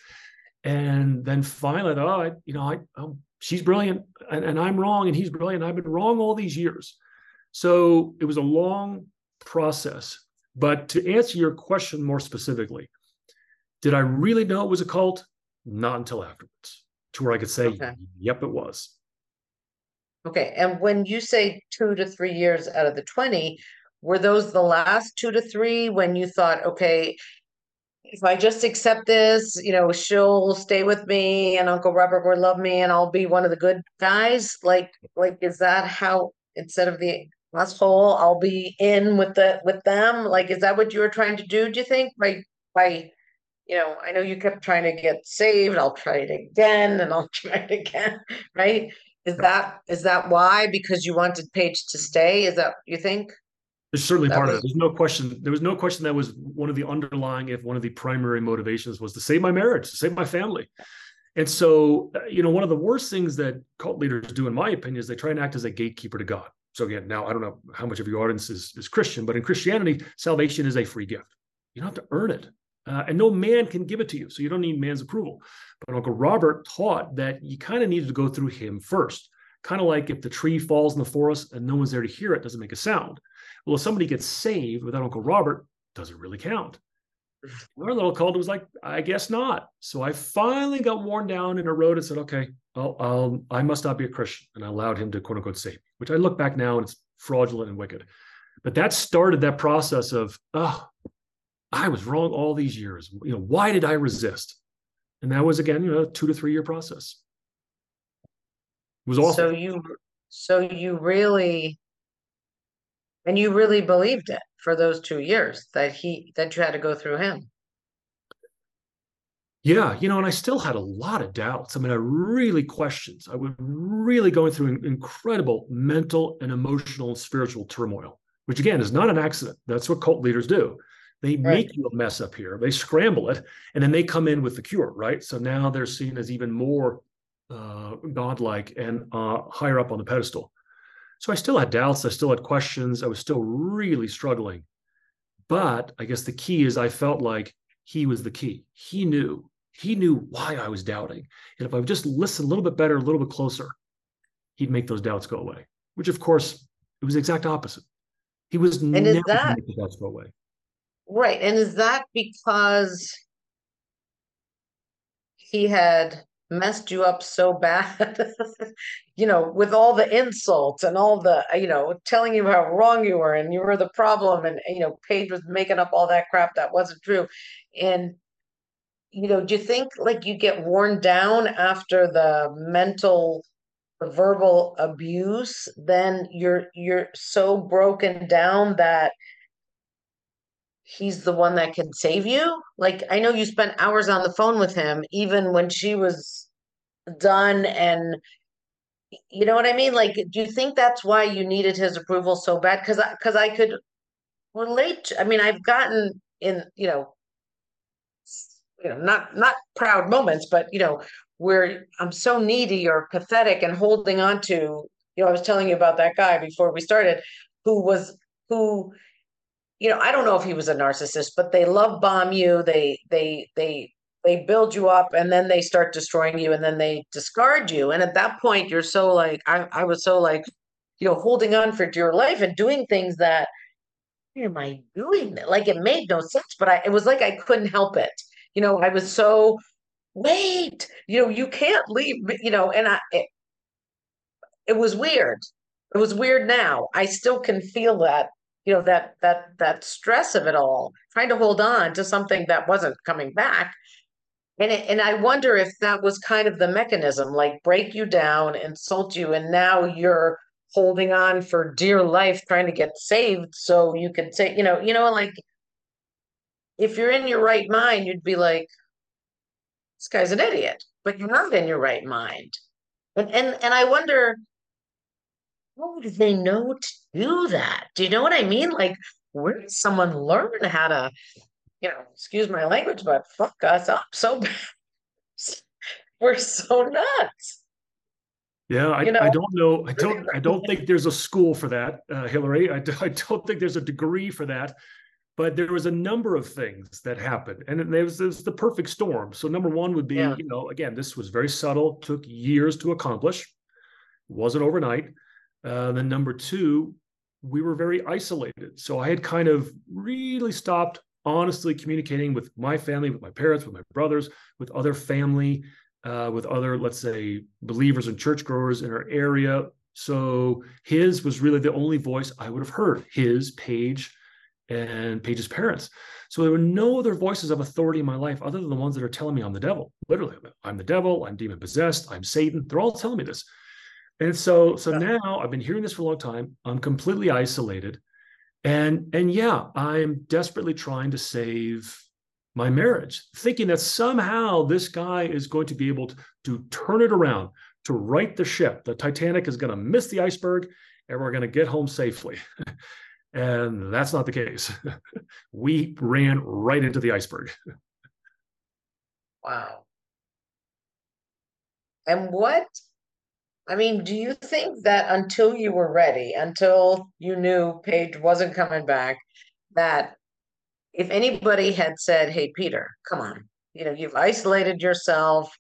And then finally, oh, I, you know, I, oh, she's brilliant and, and I'm wrong and he's brilliant. I've been wrong all these years. So it was a long process. But to answer your question more specifically, did I really know it was a cult? Not until afterwards, to where I could say, Okay. yep, it was. Okay, and when you say two to three years out of the 20, were those the last two to three when you thought, okay, if I just accept this, you know, she'll stay with me and Uncle Robert will love me and I'll be one of the good guys? Like, like, is that how instead of the asshole, I'll be in with the with them? Like, is that what you were trying to do, do you think? By by, you know, I know you kept trying to get saved, I'll try it again and I'll try it again, right? Is that is that why? Because you wanted Paige to stay? Is that you think? There's certainly That part of it. There's no question. There was no question that was one of the underlying, if one of the primary motivations was to save my marriage, to save my family. And so, uh, you know, one of the worst things that cult leaders do, in my opinion, is they try and act as a gatekeeper to God. So again, now I don't know how much of your audience is, is Christian, but in Christianity, salvation is a free gift. You don't have to earn it. Uh, and no man can give it to you. So you don't need man's approval. But Uncle Robert taught that you kind of needed to go through him first. Kind of like if the tree falls in the forest and no one's there to hear it, doesn't make a sound. Well, if somebody gets saved without Uncle Robert, does it really count? Our little cult was like, I guess not. So I finally got worn down in a road and said, okay, I'll, I'll, I must not be a Christian. And I allowed him to quote unquote save me, which I look back now and it's fraudulent and wicked. But that started that process of, oh, I was wrong all these years. You know, why did I resist? And that was again, you know, a two to three year process. It was awful. So you, so you really, and you really believed it for those two years that he, that you had to go through him. Yeah, you know, and I still had a lot of doubts. I mean, I really questions. I was really going through an incredible mental and emotional and spiritual turmoil, which again is not an accident. That's what cult leaders do. They Right. make you a mess up here. They scramble it, and then they come in with the cure, right? So now they're seen as even more uh, godlike and uh, higher up on the pedestal. So I still had doubts. I still had questions. I was still really struggling. But I guess the key is I felt like he was the key. He knew. He knew why I was doubting. And if I would just listen a little bit better, a little bit closer, he'd make those doubts go away. Which, of course, it was the exact opposite. He was is never that- make the doubts go away. Right, and is that because he had messed you up so bad? You know, with all the insults and all the, you know, telling you how wrong you were and you were the problem and, you know, Paige was making up all that crap that wasn't true. And, you know, do you think like you get worn down after the mental the verbal abuse, then you're you're so broken down that he's the one that can save you? Like, I know you spent hours on the phone with him, even when she was done, and you know what I mean? Like, do you think that's why you needed his approval so bad? Because I, because I could relate. to- I mean, I've gotten in, you know, you know, not not proud moments, but you know, where I'm so needy or pathetic and holding on to. You know, I was telling you about that guy before we started, who was who you know, I don't know if he was a narcissist, but they love bomb you. They they they they build you up and then they start destroying you and then they discard you. And at that point, you're so like I I was so like, you know, holding on for dear life and doing things that am I doing that? Like it made no sense, but I it was like I couldn't help it. You know, I was so wait, you know, you can't leave, you know, and I it, it was weird. It was weird now. I still can feel that you know that that that stress of it all trying to hold on to something that wasn't coming back and and i wonder if that was kind of the mechanism like break you down insult you and now you're holding on for dear life trying to get saved so you could say you know you know like if you're in your right mind you'd be like this guy's an idiot but you're not in your right mind and and, and i wonder how do they know to do that? Do you know what I mean? Like, where does someone learn how to, you know, excuse my language, but fuck us up so bad. We're so nuts. Yeah, I, You I don't know. I don't. I don't think there's a school for that, uh, Hilary. I, I don't think there's a degree for that. But there was a number of things that happened, and it was, there was the perfect storm. So number one would be, Yeah. you know, again, this was very subtle, took years to accomplish, wasn't overnight. Uh, then number two, we were very isolated. So I had kind of really stopped honestly communicating with my family, with my parents, with my brothers, with other family, uh, with other, let's say, believers and churchgoers in our area. So his was really the only voice I would have heard. His, Paige, and Paige's parents. So there were no other voices of authority in my life other than the ones that are telling me I'm the devil. Literally, I'm the devil. I'm demon possessed. I'm Satan. They're all telling me this. And so, so now I've been hearing this for a long time. I'm completely isolated, and and yeah, I'm desperately trying to save my marriage, thinking that somehow this guy is going to be able to, to turn it around, to right the ship. The Titanic is going to miss the iceberg, and we're going to get home safely. and that's not the case. we ran right into the iceberg. wow. And what I mean, do you think that until you were ready, until you knew Paige wasn't coming back, that if anybody had said, Hey, Peter, come on, you know, you've isolated yourself,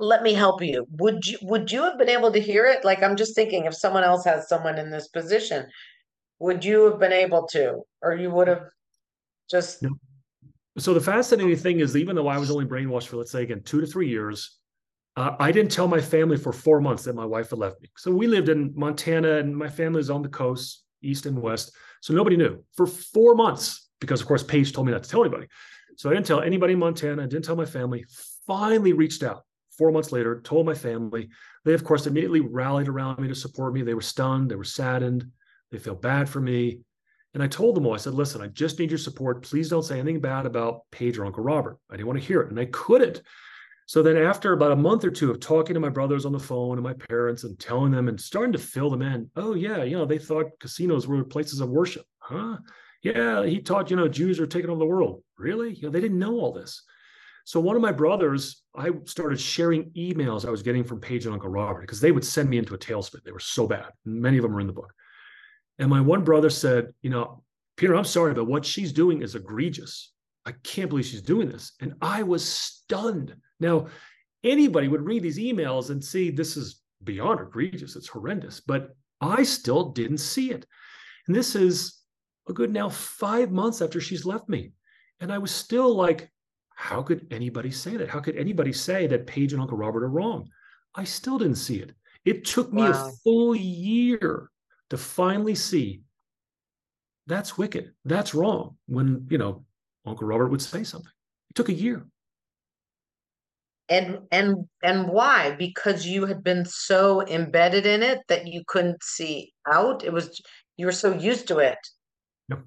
let me help you. Would you would you have been able to hear it? Like I'm just thinking if someone else has someone in this position, would you have been able to, or you would have just no. so the fascinating thing is even though I was only brainwashed for let's say again two to three years, uh, I didn't tell my family for four months that my wife had left me. So we lived in Montana and my family is on the coast, east and west. So nobody knew for four months because, of course, Paige told me not to tell anybody. So I didn't tell anybody in Montana. I didn't tell my family. Finally reached out four months later, told my family. They, of course, immediately rallied around me to support me. They were stunned. They were saddened. They felt bad for me. And I told them all, I said, listen, I just need your support. Please don't say anything bad about Paige or Uncle Robert. I didn't want to hear it. And I couldn't so then, after about a month or two of talking to my brothers on the phone and my parents and telling them and starting to fill them in, oh, yeah, you know, they thought casinos were places of worship. Huh? Yeah, he taught, you know, Jews are taking over the world. Really? You know, they didn't know all this. So one of my brothers, I started sharing emails I was getting from Paige and Uncle Robert because they would send me into a tailspin. They were so bad. Many of them are in the book. And my one brother said, you know, Peter, I'm sorry, but what she's doing is egregious. I can't believe she's doing this. And I was stunned. Now, anybody would read these emails and see this is beyond egregious, it's horrendous, but I still didn't see it. And this is a good now five months after she's left me. And I was still like, how could anybody say that? How could anybody say that Paige and Uncle Robert are wrong? I still didn't see it. It took me wow. a full year to finally see that's wicked. That's wrong. When, you know, Uncle Robert would say something. It took a year. And and and why? Because you had been so embedded in it that you couldn't see out. It was you were so used to it. Yep.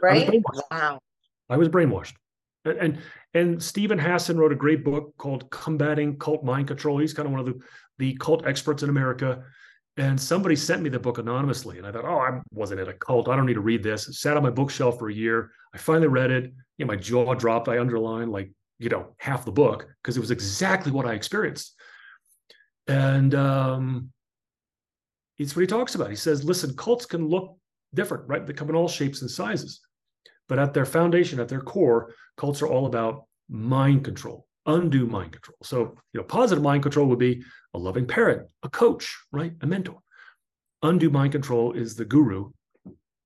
Right? I wow. I was brainwashed. And, and and Steven Hassan wrote a great book called Combating Cult Mind Control. He's kind of one of the the cult experts in America. And somebody sent me the book anonymously. And I thought, oh, I wasn't in a cult. I don't need to read this. It sat on my bookshelf for a year. I finally read it. You know, my jaw dropped. I underlined like, you know, half the book because it was exactly what I experienced. And um, it's what he talks about. He says, listen, cults can look different, right? They come in all shapes and sizes. But at their foundation, at their core, cults are all about mind control, undue mind control. So, you know, positive mind control would be a loving parent, a coach, right? A mentor. Undue mind control is the guru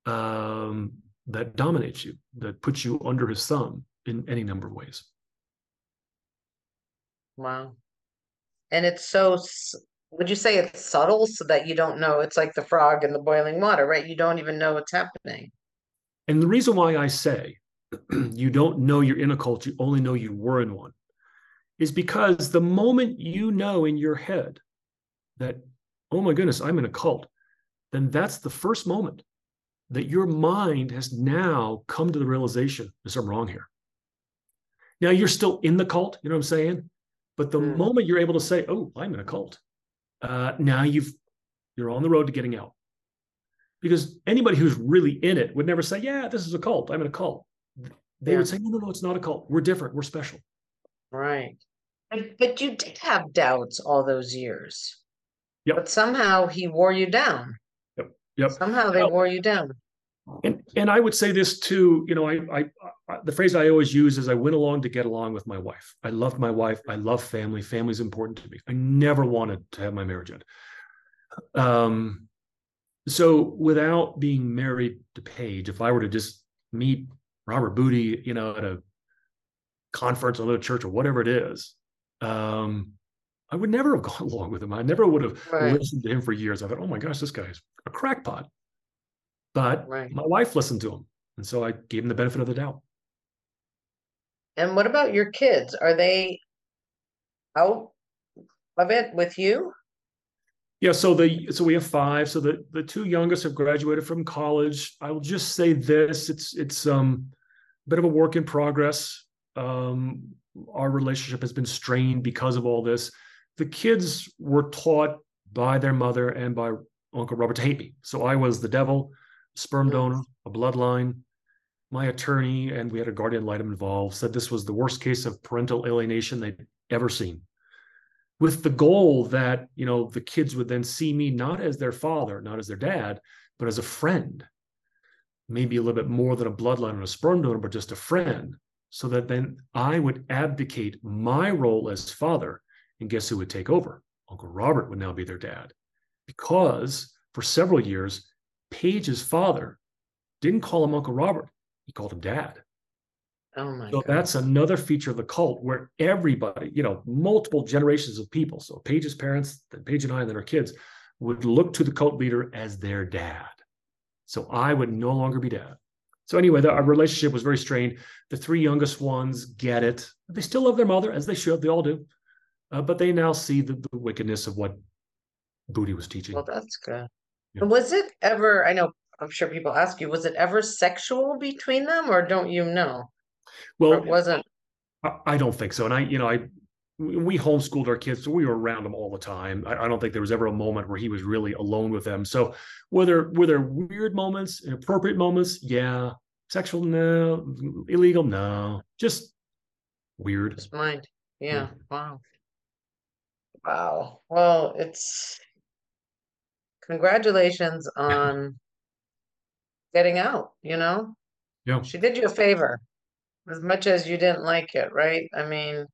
um, that dominates you, that puts you under his thumb in any number of ways. Wow. And it's so, would you say it's subtle so that you don't know? It's like the frog in the boiling water, right? You don't even know what's happening. And the reason why I say you don't know you're in a cult, you only know you were in one, is because the moment you know in your head that, oh my goodness, I'm in a cult, then that's the first moment that your mind has now come to the realization there's something wrong here. Now you're still in the cult, you know what I'm saying? But the mm. moment you're able to say, oh, I'm in a cult, uh, now you've you're on the road to getting out. Because anybody who's really in it would never say, yeah, this is a cult. I'm in a cult. They yeah. would say, no, no, no, it's not a cult. We're different. We're special. Right. But, but you did have doubts all those years. Yep. But somehow he wore you down. Yep. Yep. Somehow they well, wore you down. And and I would say this too. You know, I, I, I the phrase I always use is I went along to get along with my wife. I loved my wife. I love family. Family's important to me. I never wanted to have my marriage end. Um, So without being married to Paige, if I were to just meet Robert Booty, you know, at a conference or a church or whatever it is, um, I would never have gone along with him. I never would have right. listened to him for years. I thought, oh my gosh, this guy's a crackpot. But right. my wife listened to him. And so I gave him the benefit of the doubt. And what about your kids? Are they out of it with you? Yeah, so the so we have five. So the the two youngest have graduated from college. I will just say this: it's it's um a bit of a work in progress. Um, our relationship has been strained because of all this. The kids were taught by their mother and by Uncle Robert to hate me. So I was the devil, sperm donor, a bloodline. My attorney and we had a guardian litem involved said this was the worst case of parental alienation they'd ever seen. With the goal that you know the kids would then see me not as their father not as their dad but as a friend. Maybe a little bit more than a bloodline or a sperm donor but just a friend. So that then i would abdicate my role as father. And guess who would take over? Uncle robert would now be their dad. Because for several years paige's father didn't call him uncle robert he called him dad Oh my so God. that's another feature of the cult where everybody, you know, multiple generations of people, so Paige's parents, then Paige and I, and then our kids, would look to the cult leader as their dad. So I would no longer be dad. So anyway, the, our relationship was very strained. The three youngest ones get it. They still love their mother, as they should. They all do. Uh, but they now see the, the, wickedness of what Booty was teaching. Well, that's good. Yeah. Was it ever? I know. I'm sure people ask you. Was it ever sexual between them, or don't you know? Well, it wasn't. I, don't think so. And I, you know, I we homeschooled our kids, so we were around them all the time. I, I, don't think there was ever a moment where he was really alone with them. So were there were there weird moments, inappropriate moments? Yeah. Sexual, no. Illegal, no. Just weird. Just mind. Yeah. yeah. Wow. Wow. Well, it's congratulations on getting out, you know? Yeah. She did you a favor as much as you didn't like it, right? I mean,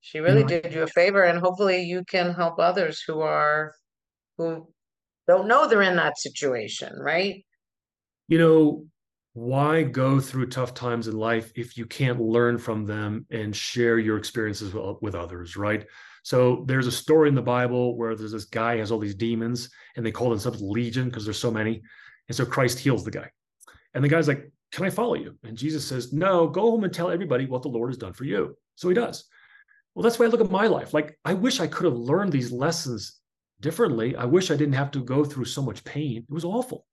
she really Yeah. did you a favor, and hopefully you can help others who are who don't know they're in that situation, right? You know, why go through tough times in life if you can't learn from them and share your experiences with, with others, right? So there's a story in the Bible where there's this guy has all these demons and they call themselves legion because there's so many. And so Christ heals the guy. And the guy's like, can I follow you? And Jesus says, No, go home and tell everybody what the Lord has done for you. So he does. Well, that's why I look at my life. Like, I wish I could have learned these lessons differently. I wish I didn't have to go through so much pain. It was awful.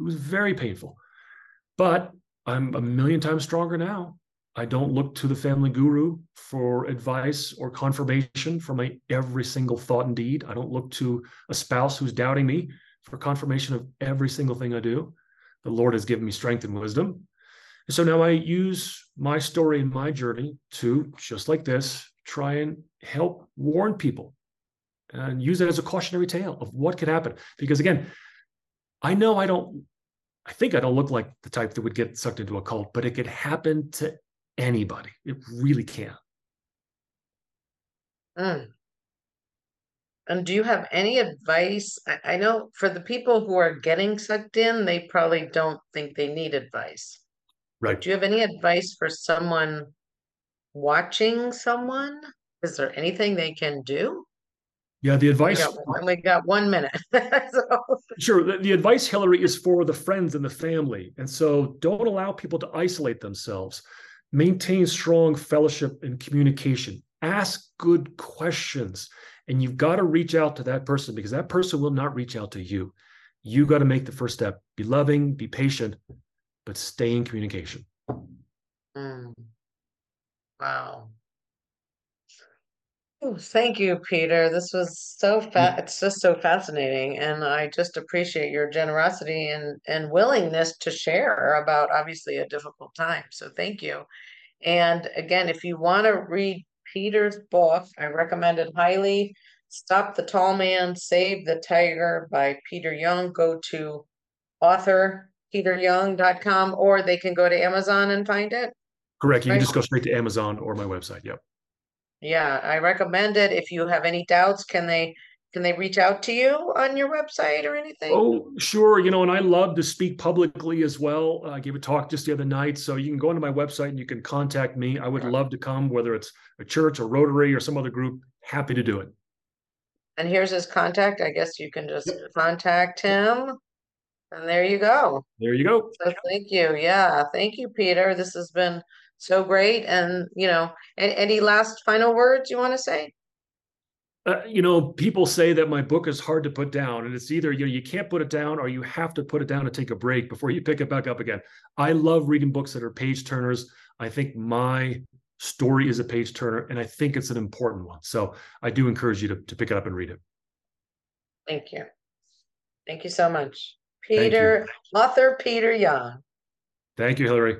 It was very painful. But I'm a million times stronger now. I don't look to the family guru for advice or confirmation for my every single thought and deed. I don't look to a spouse who's doubting me for confirmation of every single thing I do the Lord has given me strength and wisdom. And so now I use my story and my journey to, just like this, try and help warn people and use it as a cautionary tale of what could happen. Because again, I know I don't, I think I don't look like the type that would get sucked into a cult, but it could happen to anybody. It really can. Mm. And do you have any advice? I, I know for the people who are getting sucked in, they probably don't think they need advice. Right. Do you have any advice for someone watching someone? Is there anything they can do? Yeah, the advice. We got one, we got one minute. so. Sure. The, the advice, Hilary, is for the friends and the family. And so don't allow people to isolate themselves. Maintain strong fellowship and communication. Ask good questions. And you've got to reach out to that person because that person will not reach out to you. You got to make the first step. Be loving, be patient, but stay in communication. Mm. Wow. Oh, thank you, Peter. This was so mm. fa- it's just so fascinating. And I just appreciate your generosity and, and willingness to share about obviously a difficult time. So thank you. And again, if you want to read Peter's book. I recommend it highly. Stop the Tall Man, Save the Tiger by Peter Young. Go to authorpeteryoung.com or they can go to Amazon and find it. Correct. You right? can just go straight to Amazon or my website. Yep. Yeah, I recommend it. If you have any doubts, can they can they reach out to you on your website or anything? Oh, sure. You know, and I love to speak publicly as well. I gave a talk just the other night. So you can go onto my website and you can contact me. I would love to come, whether it's a church, a Rotary, or some other group. Happy to do it. And here's his contact. I guess you can just contact him. And there you go. There you go. So thank you. Yeah, thank you, Peter. This has been so great. And you know, any, any last final words you want to say? Uh, you know, people say that my book is hard to put down, and it's either you know you can't put it down or you have to put it down and take a break before you pick it back up again. I love reading books that are page turners. I think my story is a page turner, and I think it's an important one. So I do encourage you to, to pick it up and read it. Thank you. Thank you so much. Peter, author Peter Young. Thank you, Hilary.